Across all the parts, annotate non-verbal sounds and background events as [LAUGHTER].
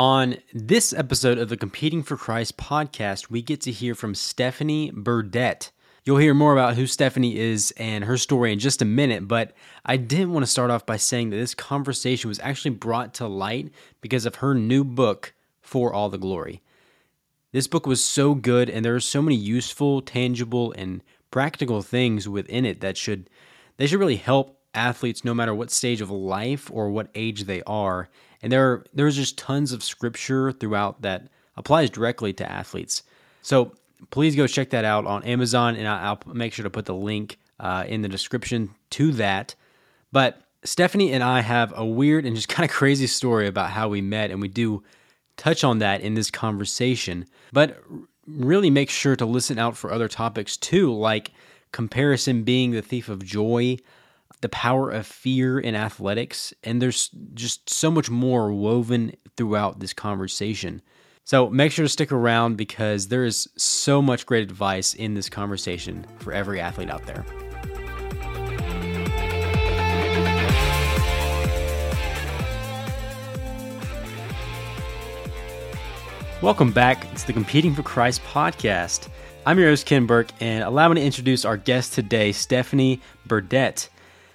On this episode of the Competing for Christ podcast, we get to hear from Stephanie Burdette. You'll hear more about who Stephanie is and her story in just a minute, but I did want to start off by saying that this conversation was actually brought to light because of her new book, For All the Glory. This book was so good, and there are so many useful, tangible, and practical things within it that should they should really help athletes no matter what stage of life or what age they are. And there there's just tons of scripture throughout that applies directly to athletes. So please go check that out on Amazon, and I'll make sure to put the link uh, in the description to that. But Stephanie and I have a weird and just [LAUGHS] kind of crazy story about how we met, and we do touch on that in this conversation. But really make sure to listen out for other topics too, like comparison being the thief of joy, the power of fear in athletics, and there's just so much more woven throughout this conversation. So make sure to stick around because there is so much great advice in this conversation for every athlete out there. Welcome back. It's the Competing for Christ podcast. I'm your host, Ken Burke, and allow me to introduce our guest today, Stephanie Burdette.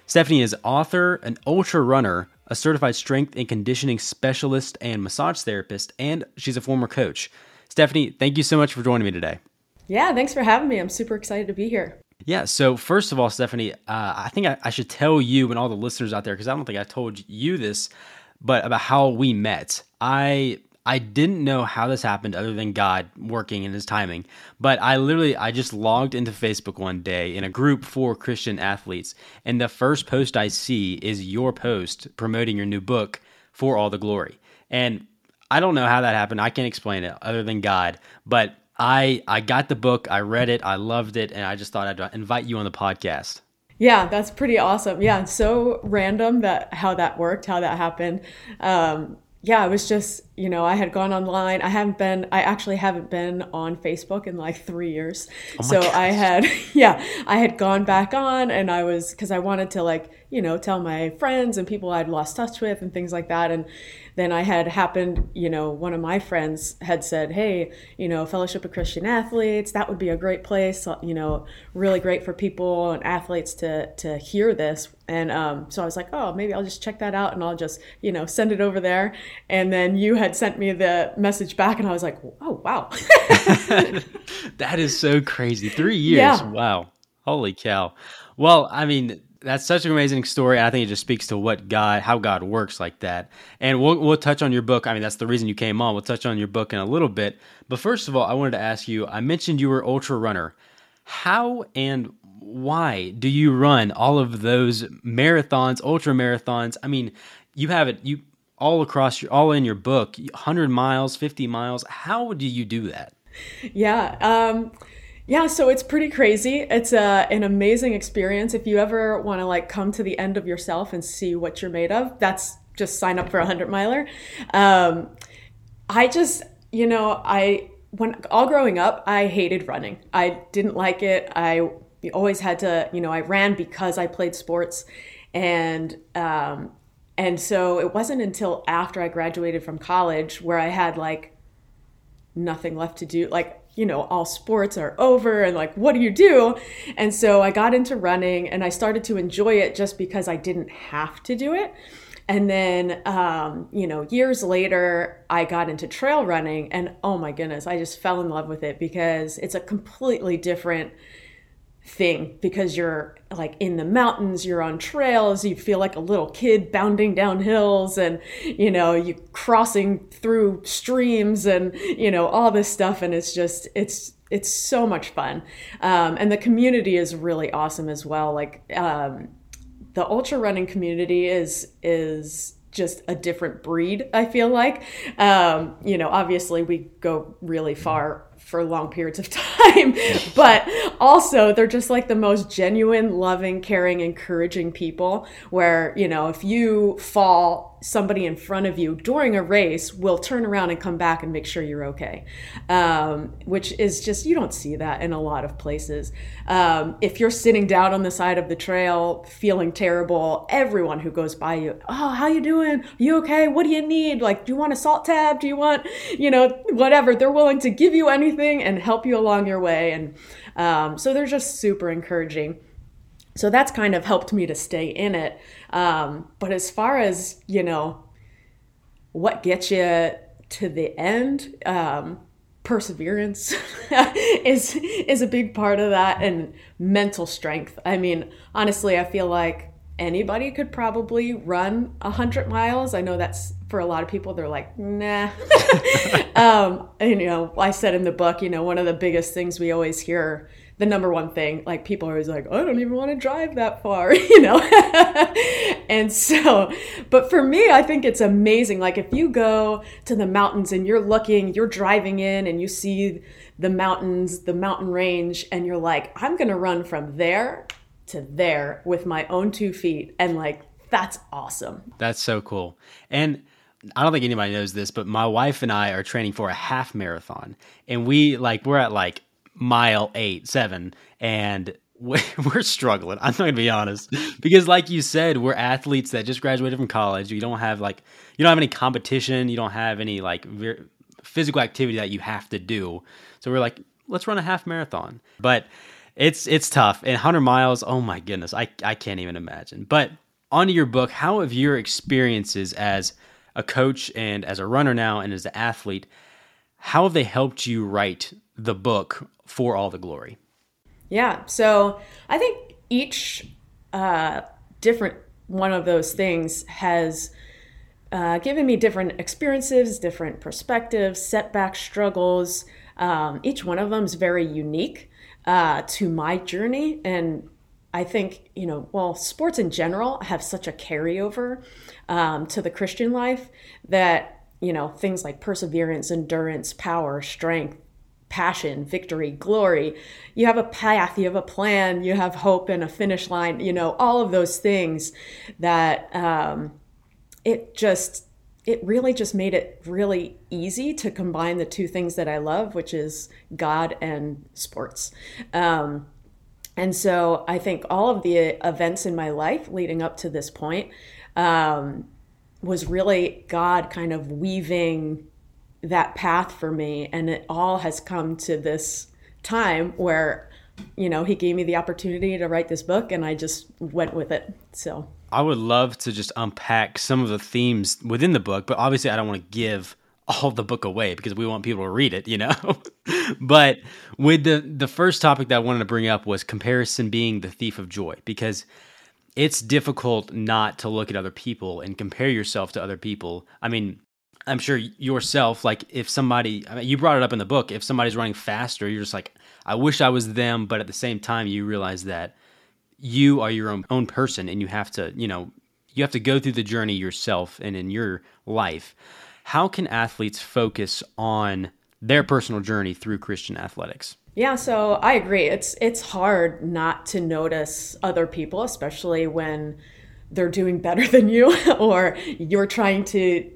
Stephanie is author, an ultra runner, a certified strength and conditioning specialist and massage therapist, and she's a former coach. Stephanie, thank you so much for joining me today. Yeah, thanks for having me. I'm super excited to be here. Yeah, so first of all, Stephanie, uh, I think I, I, should tell you and all the listeners out there, because I don't think I told you this, but about how we met. I I didn't know how this happened other than God working in his timing. But I literally I just logged into Facebook one day in a group for Christian athletes and the first post I see is your post promoting your new book for all the glory. And I don't know how that happened. I can't explain it other than God, but I I got the book, I read it, I loved it and I just thought I'd invite you on the podcast. Yeah, that's pretty awesome. Yeah, so random that how that worked, how that happened. Um, yeah, it was just, you know, I had gone online. I haven't been, I actually haven't been on Facebook in like three years. Oh so gosh. I had, [LAUGHS] yeah, I had gone back on and I was, cause I wanted to like, you know, tell my friends and people I'd lost touch with and things like that. And then I had happened, you know, one of my friends had said, Hey, you know, Fellowship of Christian Athletes, that would be a great place, you know, really great for people and athletes to, to hear this. And um, so I was like, oh, maybe I'll just check that out and I'll just, you know, send it over there. And then you had sent me the message back and I was like, oh, wow. [LAUGHS] that is so crazy. Three years. Yeah. Wow. Holy cow. Well, I mean, that's such an amazing story. I think it just speaks to what God, how God works like that. And we'll we'll touch on your book. I mean, that's the reason you came on. We'll touch on your book in a little bit. But first of all, I wanted to ask you. I mentioned you were ultra runner. How and why do you run all of those marathons, ultra marathons? I mean, you have it you all across your all in your book, 100 miles, 50 miles. How do you do that? Yeah. Um yeah, so it's pretty crazy. It's a, uh, an amazing experience. If you ever want to like come to the end of yourself and see what you're made of, that's just sign up for a hundred miler. Um, I just, you know, I when all growing up, I hated running. I didn't like it. I always had to, you know, I ran because I played sports, and um, and so it wasn't until after I graduated from college where I had like nothing left to do. Like you know, all sports are over and like, what do you do? And so I got into running and I started to enjoy it just because I didn't have to do it. And then, um, you know, years later, I got into trail running and oh my goodness, I just fell in love with it because it's a completely different thing because you're like in the mountains, you're on trails, you feel like a little kid bounding down hills and you know, you crossing through streams and you know, all this stuff and it's just it's it's so much fun. Um, and the community is really awesome as well. Like um, the ultra running community is is just a different breed i feel like um, you know obviously we go really far for long periods of [LAUGHS] time. but also, they're just like the most genuine, loving, caring, encouraging people. Where, you know, if you fall, somebody in front of you during a race will turn around and come back and make sure you're okay. Um, which is just, you don't see that in a lot of places. Um, if you're sitting down on the side of the trail feeling terrible, everyone who goes by you, oh, how you doing? Are you okay? What do you need? Like, do you want a salt tab? Do you want, you know, whatever? They're willing to give you anything and help you along your way. And um, so they're just super encouraging. So that's kind of helped me to stay in it. Um, but as far as, you know, what gets you to the end, um, perseverance [LAUGHS] is is a big part of that and mental strength. I mean, honestly, I feel like anybody could probably run 100 miles. I know that's for a lot of people, they're like, nah. [LAUGHS] um, and, you know, I said in the book, you know, one of the biggest things we always hear the number one thing. Like people are always like, I don't even want to drive that far, [LAUGHS] you know? [LAUGHS] and so, but for me, I think it's amazing. Like if you go to the mountains and you're looking, you're driving in and you see the mountains, the mountain range, and you're like, I'm going to run from there to there with my own two feet. And like, that's awesome. That's so cool. And I don't think anybody knows this, but my wife and I are training for a half marathon. And we like, we're at like mile eight, seven, and [LAUGHS] we're struggling. I'm not gonna be honest because, like you said, we're athletes that just graduated from college. You don't have like you don't have any competition. You don't have any like physical activity that you have to do. So we're like, let's run a half marathon. But it's it's tough. And 100 miles, oh my goodness, I I can't even imagine. But onto your book, how have your experiences as a coach and as a runner now and as an athlete, how have they helped you write the book for all the glory. Yeah. So I think each uh, different one of those things has uh, given me different experiences, different perspectives, setbacks, struggles. Um, each one of them is very unique uh, to my journey. And I think, you know, well, sports in general have such a carryover um, to the Christian life that, you know, things like perseverance, endurance, power, strength, passion, victory, glory. You have a path, you have a plan, you have hope and a finish line, you know, all of those things that um, it just, it really just made it really easy to combine the two things that I love, which is God and sports. Um, and so I think all of the events in my life leading up to this point um, was really God kind of weaving that path for me. And it all has come to this time where you know he gave me the opportunity to write this book and i just went with it. So. I would love to just unpack some of the themes within the book but obviously i don't want to give all the book away because we want people to read it you know [LAUGHS] but with the the first topic that i wanted to bring up was comparison being the thief of joy because it's difficult not to look at other people and compare yourself to other people i mean I'm sure yourself, like if somebody, I mean, you brought it up in the book, if somebody's running faster, you're just like, I wish I was them. But at the same time, you realize that you are your own, own person and you have to, you know, you have to go through the journey yourself and in your life. How can athletes focus on their personal journey through Christian athletics? Yeah, so I agree. It's it's hard not to notice other people, especially when they're doing better [LAUGHS] than you or you're trying to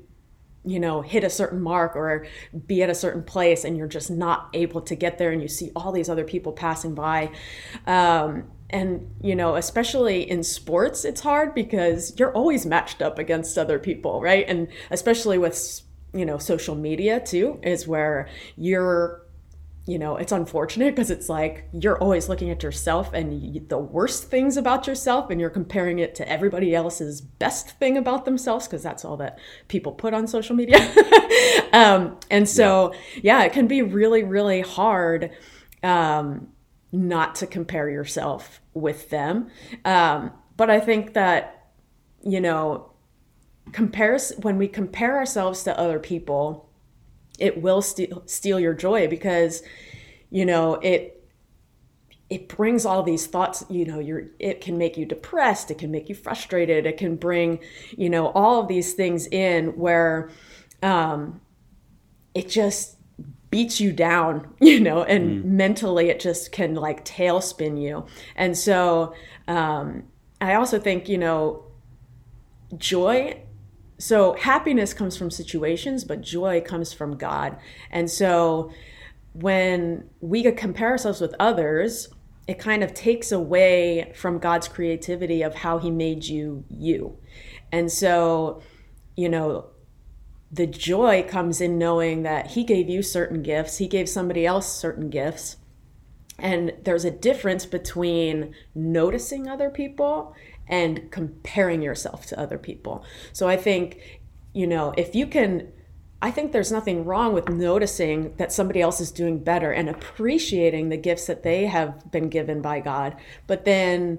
you know hit a certain mark or be at a certain place and you're just not able to get there and you see all these other people passing by um, and you know especially in sports it's hard because you're always matched up against other people right and especially with you know social media too is where you're you know, it's unfortunate because it's like you're always looking at yourself and you, the worst things about yourself, and you're comparing it to everybody else's best thing about themselves because that's all that people put on social media. [LAUGHS] um, and so, yeah. yeah. it can be really, really hard um, not to compare yourself with them. Um, but I think that, you know, compares when we compare ourselves to other people it will steal steal your joy because you know it it brings all these thoughts you know you're it can make you depressed it can make you frustrated it can bring you know all of these things in where um it just beats you down, [LAUGHS] you know, and mm. mentally it just can like tailspin you. And so um, I also think, you know, joy. So happiness comes from situations, but joy comes from God. And so when we compare ourselves with others, it kind of takes away from God's creativity of how he made you you. And so, you know, the joy comes in knowing that he gave you certain gifts, he gave somebody else certain gifts. And there's a difference between noticing other people and comparing yourself to other people. So I think, you know, if you can, I think there's nothing wrong with noticing that somebody else is doing better and appreciating the gifts that they have been given by God. But then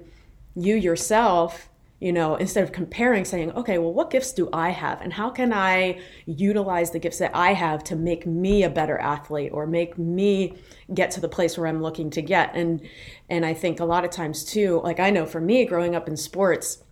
you yourself you know, instead of comparing, saying, okay, well, what gifts do I have? And how can I utilize the gifts that I have to make me a better athlete or make me get to the place where I'm looking to get? And and I think a lot of times too, like I know for me growing up in sports,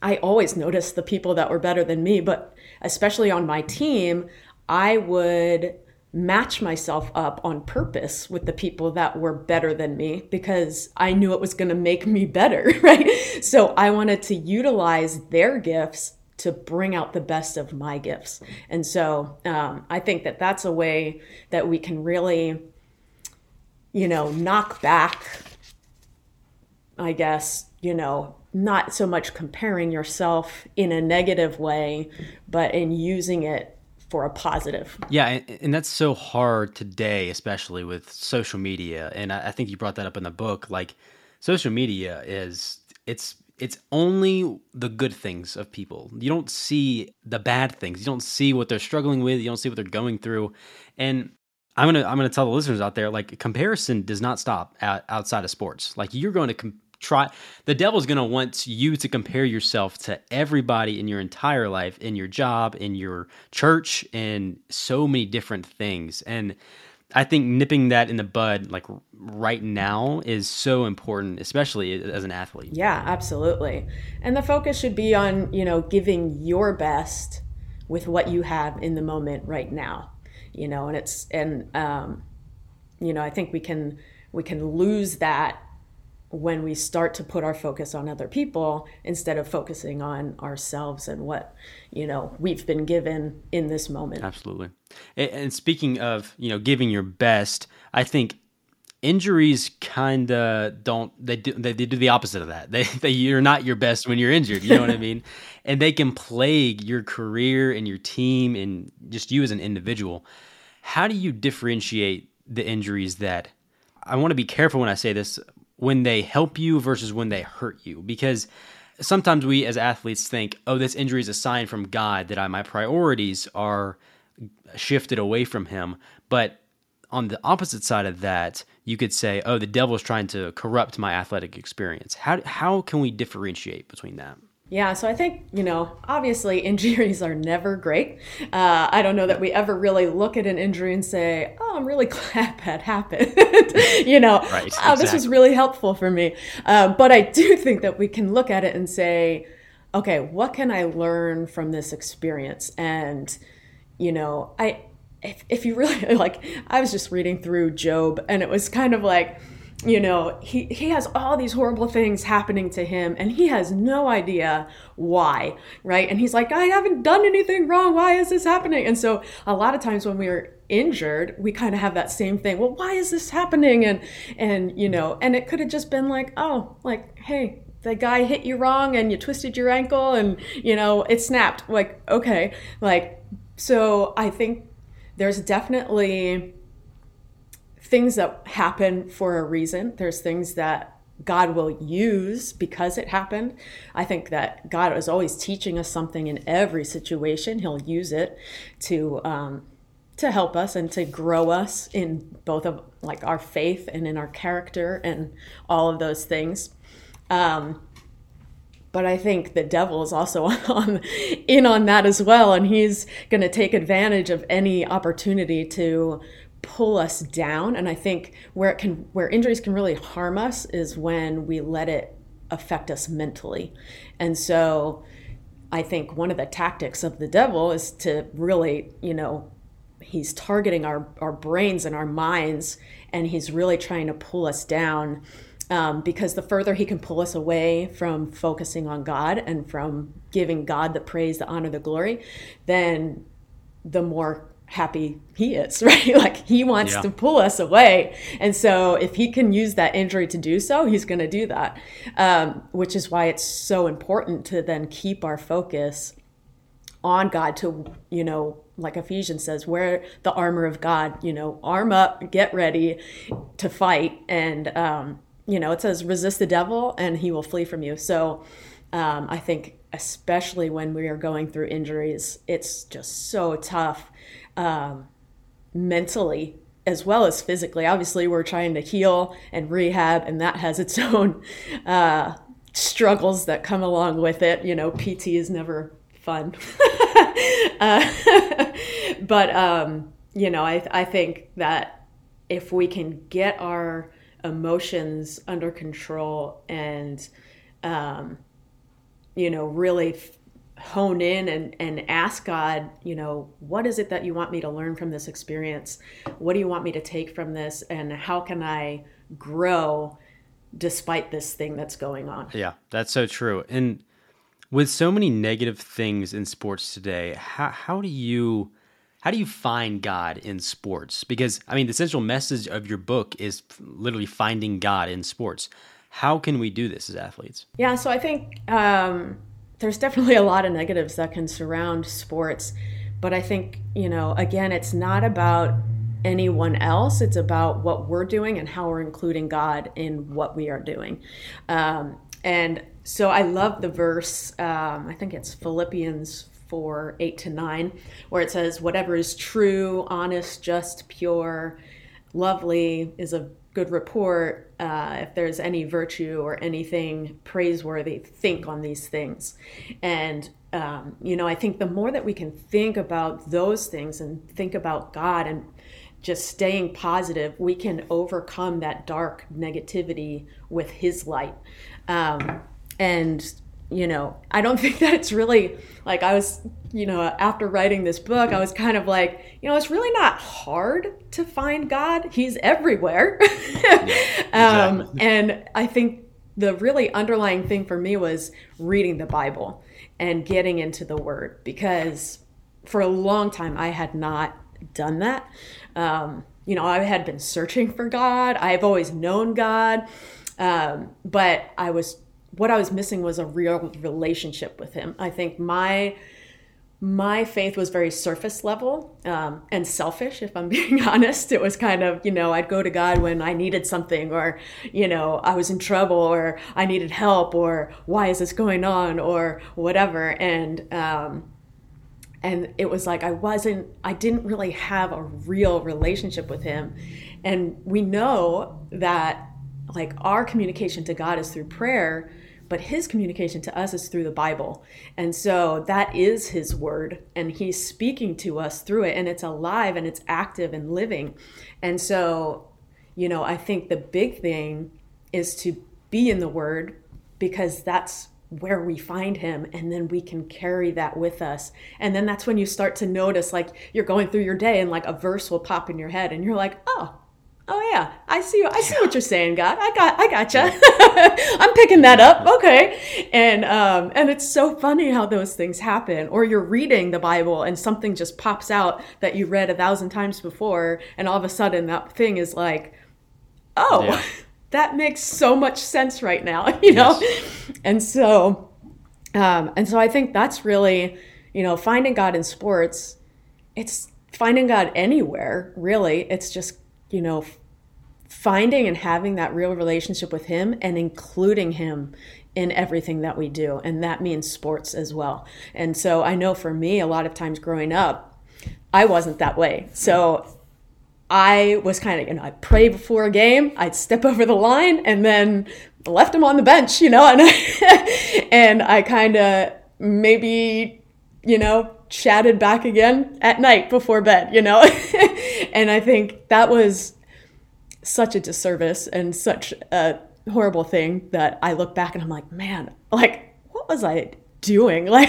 I always noticed the people that were better than me, but especially on my team, I would match myself up on purpose with the people that were better than me because I knew it was going to make me better, [LAUGHS] right? So I wanted to utilize their gifts to bring out the best of my gifts. And so um, I think that that's a way that we can really, you know, knock back, I guess, you know, not so much comparing yourself in a negative way, but in using it for a positive. Yeah, and, and, that's so hard today, especially with social media. And I, I think you brought that up in the book. Like, social media is it's it's only the good things of people. You don't see the bad things. You don't see what they're struggling with. You don't see what they're going through. And I'm gonna I'm gonna tell the listeners out there like comparison does not stop outside of sports. Like you're going to com- try the devil's going to want you to compare yourself to everybody in your entire life in your job in your church and so many different things. And i think nipping that in the bud like right now is so important especially as an athlete. Yeah absolutely. And the focus should be on you know giving your best with what you have in the moment right now you know and it's and um you know i think we can we can lose that when we start to put our focus on other people instead of focusing on ourselves and what you know we've been given in this moment. Absolutely. And speaking of you know giving your best i think injuries kind of don't they do they, do the opposite of that. They, [LAUGHS] they you're not your best when you're injured you know what i mean? [LAUGHS] And they can plague your career and your team and just you as an individual. How do you differentiate the injuries that I want to be careful when I say this when they help you versus when they hurt you. Because sometimes we as athletes think oh this injury is a sign from god that I, my priorities are shifted away from him. But on the opposite side of that you could say oh the devil is trying to corrupt my athletic experience. How, how can we differentiate between that yeah, so I think, you know, obviously [LAUGHS] injuries are never great. Uh, I don't know that we ever really look at an injury and say, oh, I'm really [LAUGHS] glad that happened. [LAUGHS] you know, right, exactly. oh, this was really helpful for me. Uh, but I do think that we can look at it and say, okay, what can I learn from this experience? And, you know, I, if, if you really like, I was just reading through Job and it was kind of like, you know, he, he has all these horrible things happening to him and he has no idea why, right? And he's like, I haven't done anything wrong. Why is this happening? And so a lot of times when we're injured, we kind of have that same thing. Well, why is this happening? And, and, you know, and it could have just been like, oh, like, hey, the guy hit you wrong and you twisted your ankle and, you know, it snapped. Like, okay. Like, so I think there's definitely things that happen for a reason. There's things that God will use because it happened. I think that God is always teaching us something in every situation. He'll use it to um, to help us and to grow us in both of like our faith and in our character and all of those things. Um, but I think the devil is also [LAUGHS] on in on that as well, and he's going to take advantage of any opportunity to pull us down. And i think where it can where injuries can really harm us is when we let it affect us mentally. And so i think one of the tactics of the devil is to really you know he's targeting our, our brains and our minds and he's really trying to pull us down um, because the further he can pull us away from focusing on god and from giving god the praise the honor the glory then the more happy he is [LAUGHS] right like he wants yeah. to pull us away and so if he can use that injury to do so he's going to do that um, which is why it's so important to then keep our focus on god to you know like Ephesians says, wear the armor of God, you know, arm up, get ready to fight. And, um, you know, it says resist the devil and he will flee from you. So um, I think, especially when we are going through injuries, it's just so tough um, mentally as well as physically. Obviously, we're trying to heal and rehab, and that has its [LAUGHS] own uh, struggles that come along with it. You know, PT is never fun. [LAUGHS] uh, [LAUGHS] but um, you know, I I think that if we can get our emotions under control and um, you know really f- hone in and, and ask God, you know, what is it that you want me to learn from this experience? What do you want me to take from this? And how can I grow despite this thing that's going on? Yeah, that's so true. And with so many negative things in sports today, how, how do you how do you find God in sports? Because I mean, the central message of your book is literally finding God in sports. How can we do this as athletes? Yeah, so I think um, there's definitely [LAUGHS] a lot of negatives that can surround sports, but I think you know, again, it's not about anyone else. It's about what we're doing and how we're including God in what we are doing. Um, and so I love the verse, um, I think it's Philippians 4 8 to 9, where it says, Whatever is true, honest, just, pure, lovely is a good report. Uh, if there's any virtue or anything praiseworthy, think on these things. And, um, you know, I think the more that we can think about those things and think about God and just staying positive, we can overcome that dark negativity with His light. Um, and you know i don't [LAUGHS] think that it's really like i was you know after writing this book i was kind of like you know it's really not hard to find god. He's everywhere. [LAUGHS] Yeah, um, and i think the really underlying thing for me was reading the bible and getting into the word because for a long time i had not done that. Um, you know i had been searching for god. I've always known god. Um, but i was what I was missing was a real relationship with him. I think my my faith was very surface level um, and selfish if i'm [LAUGHS] being honest. It was kind of you know i'd go to god when i needed something or you know i was in trouble or i needed help or why is this going on or whatever. And um, and it was like i wasn't i didn't really have a real relationship with him. And we know that like our communication to god is through prayer but his communication to us is through the Bible. And so that is his word, and he's speaking to us through it, and it's alive and it's active and living. And so, you know, I think the big thing is to be in the word because that's where we find him and then we can carry that with us and then that's when you start to notice like you're going through your day and like a verse will pop in your head and you're like oh Oh yeah, I see. I see what you're saying, God. I got, I gotcha. [LAUGHS] I'm picking that up. Okay, and um, and it's so funny how those things happen. Or you're reading the Bible and something just pops out that you read a thousand times before, and all of a sudden that thing is like, oh, yeah. [LAUGHS] that makes so much sense right now, [LAUGHS] you know. Yes. And so, um, and so I think that's really, you know, finding God in sports. It's finding God anywhere, really. It's just you know, finding and having that real relationship with Him and including Him in everything that we do. And that means sports as well. And so I know for me, a lot of times growing up, I wasn't that way. So I was kind of, you know, I'd pray before a game, I'd step [LAUGHS] over the line and then left him on the bench, you know, [LAUGHS] and I, and I kind of maybe, you know, chatted back again at night before bed, you know? [LAUGHS] and I think that was such a disservice and such a horrible thing that I look back and I'm like, man, like, what was I doing? [LAUGHS] Like,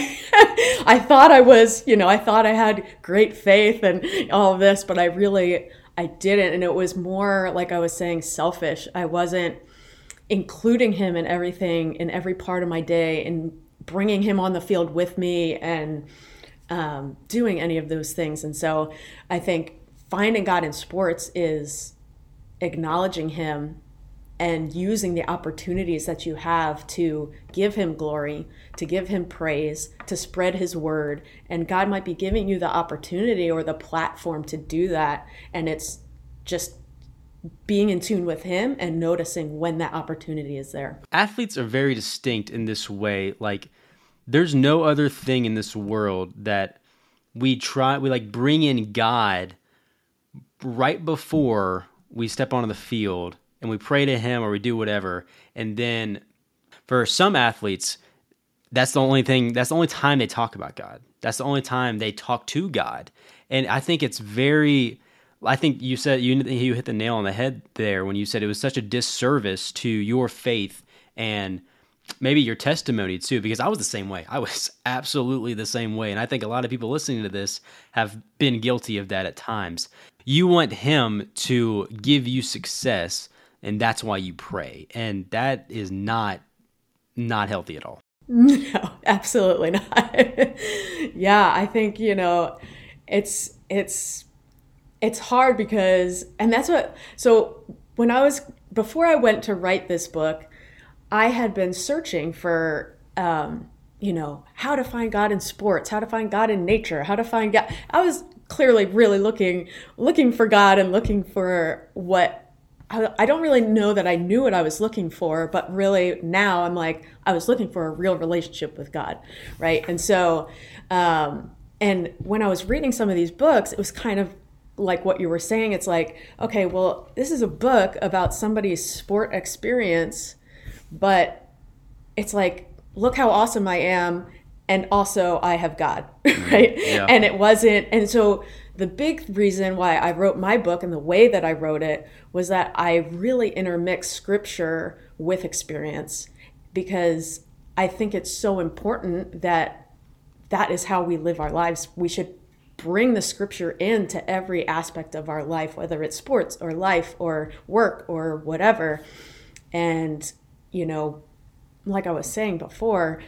I thought I was, you know, I thought I had great faith and all of this, but I really, I didn't. And it was more, like I was saying, selfish. I wasn't including him in everything, in every part of my day, and bringing him on the field with me and um, doing any of those things. And so I think finding God in sports is acknowledging him and using the opportunities that you have to give him glory, to give him praise, to spread his word. And God might be giving you the opportunity or the platform to do that. And it's just being in tune with him and noticing when that opportunity is there. Athletes are very distinct in this way. Like, there's no other thing in this world that we try, we like bring in God right before we step onto the field and we pray to him or we do whatever. And then for some athletes, that's the only thing, that's the only time they talk about God. That's the only time they talk to God. And I think it's very, I think you said, you, you hit the nail on the head there when you said it was such a disservice to your faith and maybe your testimony too, because I was the same way. I was [LAUGHS] absolutely the same way. And I think a lot of people listening to this have been guilty of that at times. You want Him to give you success and that's why you pray. And that is not not healthy at all. [LAUGHS] No absolutely not. [LAUGHS] Yeah i think you know it's it's it's hard because and that's what so when i was before i went to write this book i had been searching for um you know how to find god in sports how to find god in nature how to find god i was clearly really looking looking for god and looking for what I don't really know that I knew what I was looking for, but really now I'm like, I was looking for a real relationship with God, right? And so, um, and when I was reading some of these books, it was kind of like what you were saying. It's like, okay, well, this is a book about somebody's sport experience, but it's like, look how awesome I am. And also, I have God, [LAUGHS] mm, right? Yeah. And it wasn't, and so the big reason why I wrote my book and the way that I wrote it was that I really intermix scripture with experience because I think it's so important that that is how we live our lives. We should bring the scripture into every aspect of our life, whether it's sports or life or work or whatever. And, you know, like I was saying before,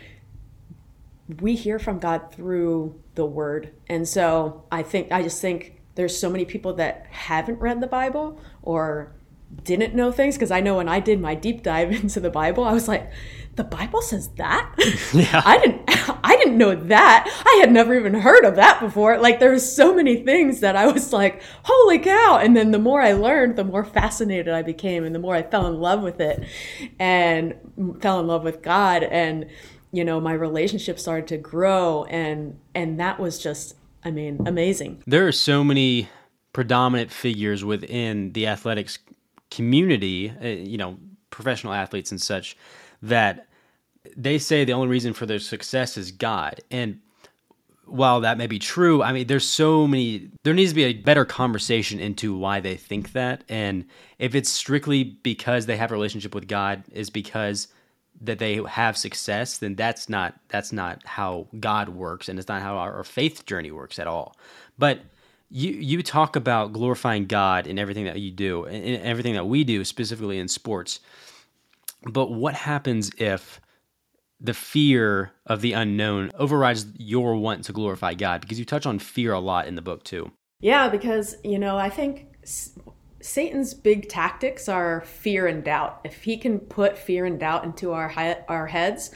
we hear from God through the word. And so I think, I just think there's so many people that haven't read the Bible or didn't know things. Because I know when I did my deep dive [LAUGHS] into the Bible, I was like, the Bible says that? [LAUGHS] Yeah. I didn't [LAUGHS] I didn't know that. I had never even heard of that before. Like there was so many things that I was like, holy cow. And then the more I learned, the more fascinated I became and the more I fell in love with it and fell in love with God and you know my relationship started to grow and and that was just i mean amazing there are so many predominant figures within the athletics community uh, you know professional athletes and such that they say the only reason for their success is god and while that may be true, I mean, there's so many, there needs to be a better conversation into why they think that. And if it's strictly because they have a relationship with God, is because that they have success, then that's not that's not how God works, and it's not how our, our faith journey works at all. But you you talk about glorifying God in everything that you do, in everything that we do, specifically in sports. But what happens if the fear of the unknown overrides your want to glorify God? Because you touch on fear a lot in the book too. Yeah, because you know I think Satan's big tactics are fear and doubt. If he can put fear and doubt into our our heads,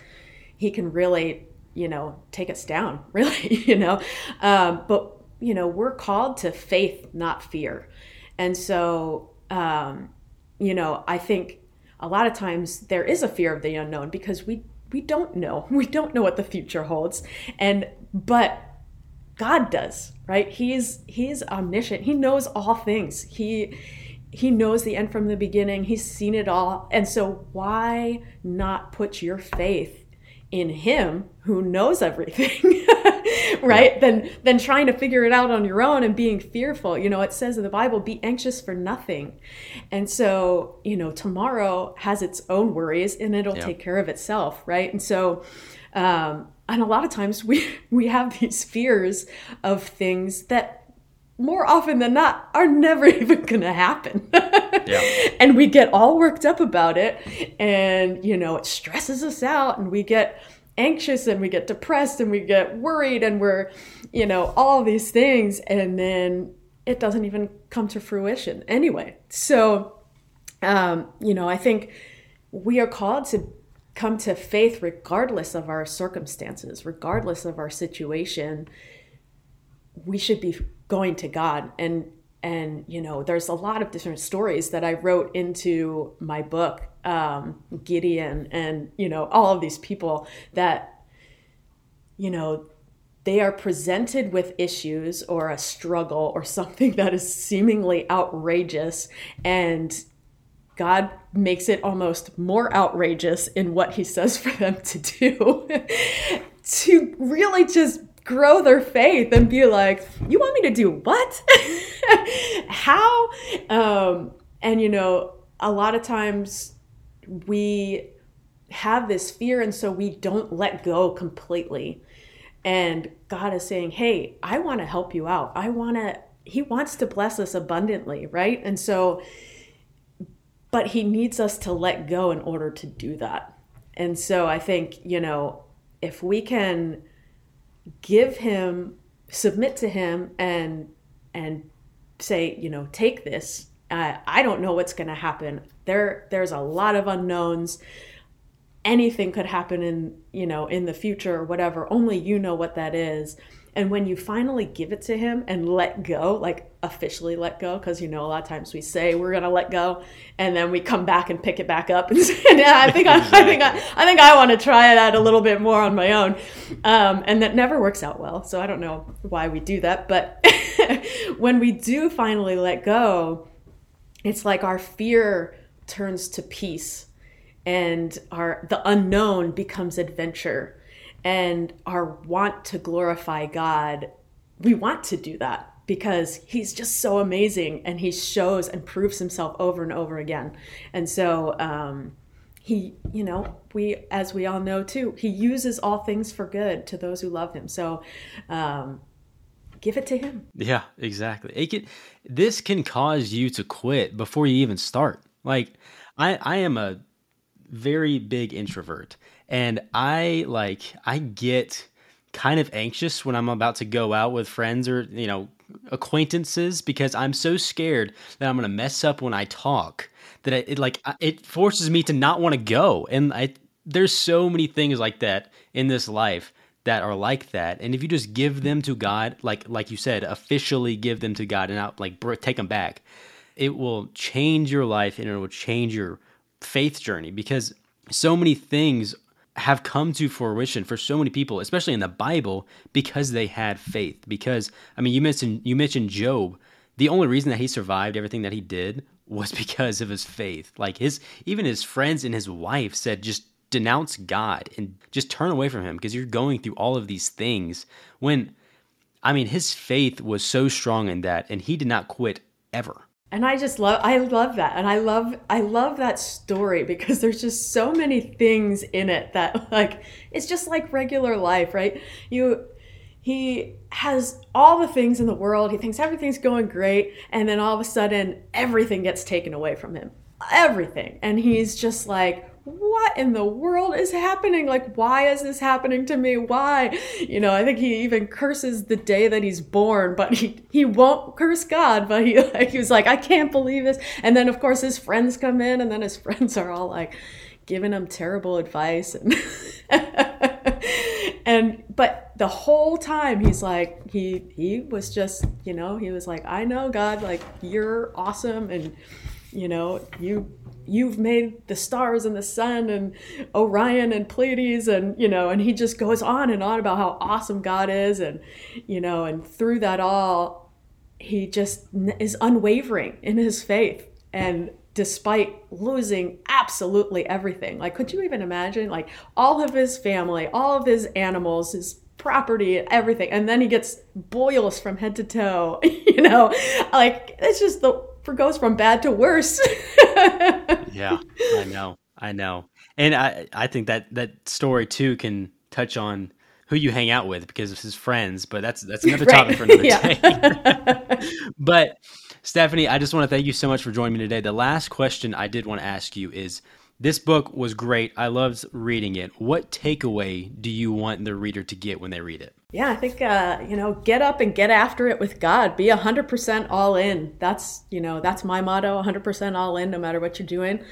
he can really, you know, take us down. [LAUGHS] Really, you know. Um, but you know, we're called to faith, not fear. And so, um, you know, I think a lot of times there is a fear of the unknown because we we don't know. [LAUGHS] We don't know what the future holds. And but God does, right? He's he's omniscient. He knows all things. He he knows the end from the beginning. He's seen it all. And so why not put your faith in him who knows everything? [LAUGHS] right? Yeah. Than than trying to figure it out on your own and being fearful. You know, it says in the Bible, be anxious for nothing. And so, you know, tomorrow has its own worries and it'll yeah. take care of itself, right? And so um and a lot of times we [LAUGHS] we have these fears of things that more often than not are never [LAUGHS] even going to happen. yeah. [LAUGHS] And we get all worked up about it and you know, it stresses us out and we get anxious and we get depressed and we get worried and we're, you know, all these things and then it doesn't even come to fruition anyway. So um, you know, I think we are called to come to faith regardless of our circumstances, regardless of our situation. We should be going to God and and you know there's a lot of different stories that I wrote into my book um, Gideon and you know all of these people that you know they are presented with issues or a struggle or [LAUGHS] something that is seemingly outrageous and God makes it almost more outrageous in what he says for them to do [LAUGHS] to really just grow their faith and be like, you want me to do what? [LAUGHS] How? Um, and, you know, a lot of times we have this fear, and so we don't let go completely. And God is saying, hey, I want to help you out. I want to, He wants to bless us abundantly, right? And so, but he needs us to let go in order to do that. And so I think, you know, if we can give him submit to him and and say, you know, take this. Uh, I don't know what's going to happen. There there's a lot of unknowns. Anything could happen in, you know, in the future or whatever. Only you know what that is and when you finally give it to him and let go, like officially let go, because you know a lot of times we say we're gonna let go, and then we come back and pick it back up and [LAUGHS] say, "Yeah, I think I, I think I, I think I want to try that a little bit more on my own," um, and that never works out well. So I don't know why we do that, but [LAUGHS] when we do finally let go, it's like our fear turns to peace, and our the unknown becomes adventure and our want to glorify God, we want to do that because he's just so amazing and he shows and proves himself over and over again. And so, um, he, you know, we, as we all know too, he uses all things for good to those who love him. So, um, give it to him. Yeah, exactly. It can, this can cause you to quit before you even start. Like, I, I am a very big introvert and I like I get kind of anxious when I'm about to go out with friends or, you know, acquaintances because I'm so scared that I'm going to mess up when I talk that it, it like it forces me to not want to go. And I there's so many things like that in this life that are like that. And if you just give them to God, like like you said, officially give them to God and not like take them back, it will change your life and it will change your faith journey because so many things have come to fruition for so many people, especially in the Bible, because they had faith. Because I mean, you mentioned you mentioned Job. The only reason that he survived everything that he did was [LAUGHS] because of his faith. Like his even his friends and his wife said, just denounce God and just turn away from him because you're going through all of these things. When I mean, his faith was so strong in that, and he did not quit ever and i just love i love that. And i love i love that story because there's just so many things in it that [LAUGHS] like it's just like regular life right? You he has all the things in the world. He thinks everything's going great. And then all of a sudden everything gets taken away from him. Everything. And he's just like what in the world is happening? Like, why is this happening to me? Why? You know, I think he even curses the day that he's born, but he, he won't curse God. But he, [LAUGHS] like, he was like, I can't believe this. And then, of course, his friends come in, and then his [LAUGHS] friends are all like giving him terrible advice. And, [LAUGHS] and but the whole time he's like, he, he was just, you know, he was like, I know, God, like, you're awesome. And, you know, you you've made the stars and the sun and Orion and Pleiades and you know and he just goes on and on about how awesome God is and you know and through that all he just is unwavering in his faith. And despite losing absolutely everything like could you even imagine like all of his family all of his animals his property everything. And then he gets boils from head to toe [LAUGHS] you know? Like it's just the goes from bad to worse. [LAUGHS] yeah, I know. I know. And I I think that that story too can touch on who you hang out with because of his friends, but that's that's another [LAUGHS] topic for another day. [LAUGHS] but Stephanie, I just want to thank you so much for joining me today. The last question I did want to ask you is this book was great. I loved reading it. What takeaway do you want the reader to get when they read it? Yeah, I think uh, you know, get up and get after it with God. Be hundred percent all in. That's you know, that's my motto: hundred percent all in, no matter what you're doing.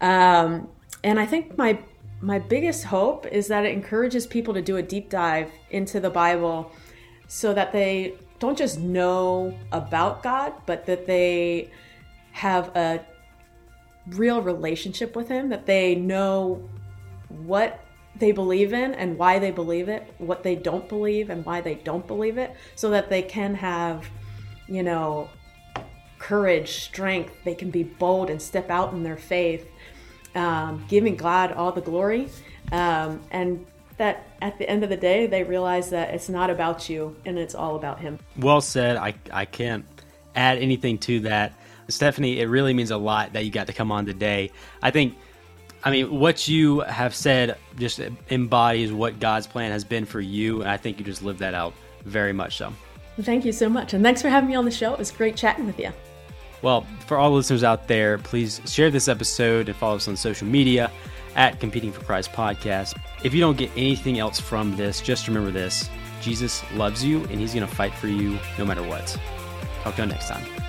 Um, and I think my my biggest hope is that it encourages people to do a deep dive into the Bible, so that they don't just know about God, but that they have a real relationship with Him, that they know what they believe in and why they believe it, what they don't believe and why they don't believe it, so that they can have, you know, courage, strength. They can be bold and step out in their faith, um, giving God all the glory. Um, and that at the end of the day, they realize that it's not about you and it's all about Him. Well said. I, I can't add anything to that. Stephanie, it really means a lot that you got to come on today. I think, I mean, what you have said just embodies what God's plan has been for you, and I think you just lived that out very much so. Thank you so much, and thanks for having me on the show. It was great chatting with you. Well, for all the listeners out there, please share this episode and follow us on social media at Competing for Christ Podcast. If you don't get anything else from this, just remember this Jesus loves you and he's going to fight for you no matter what. Talk to you next time.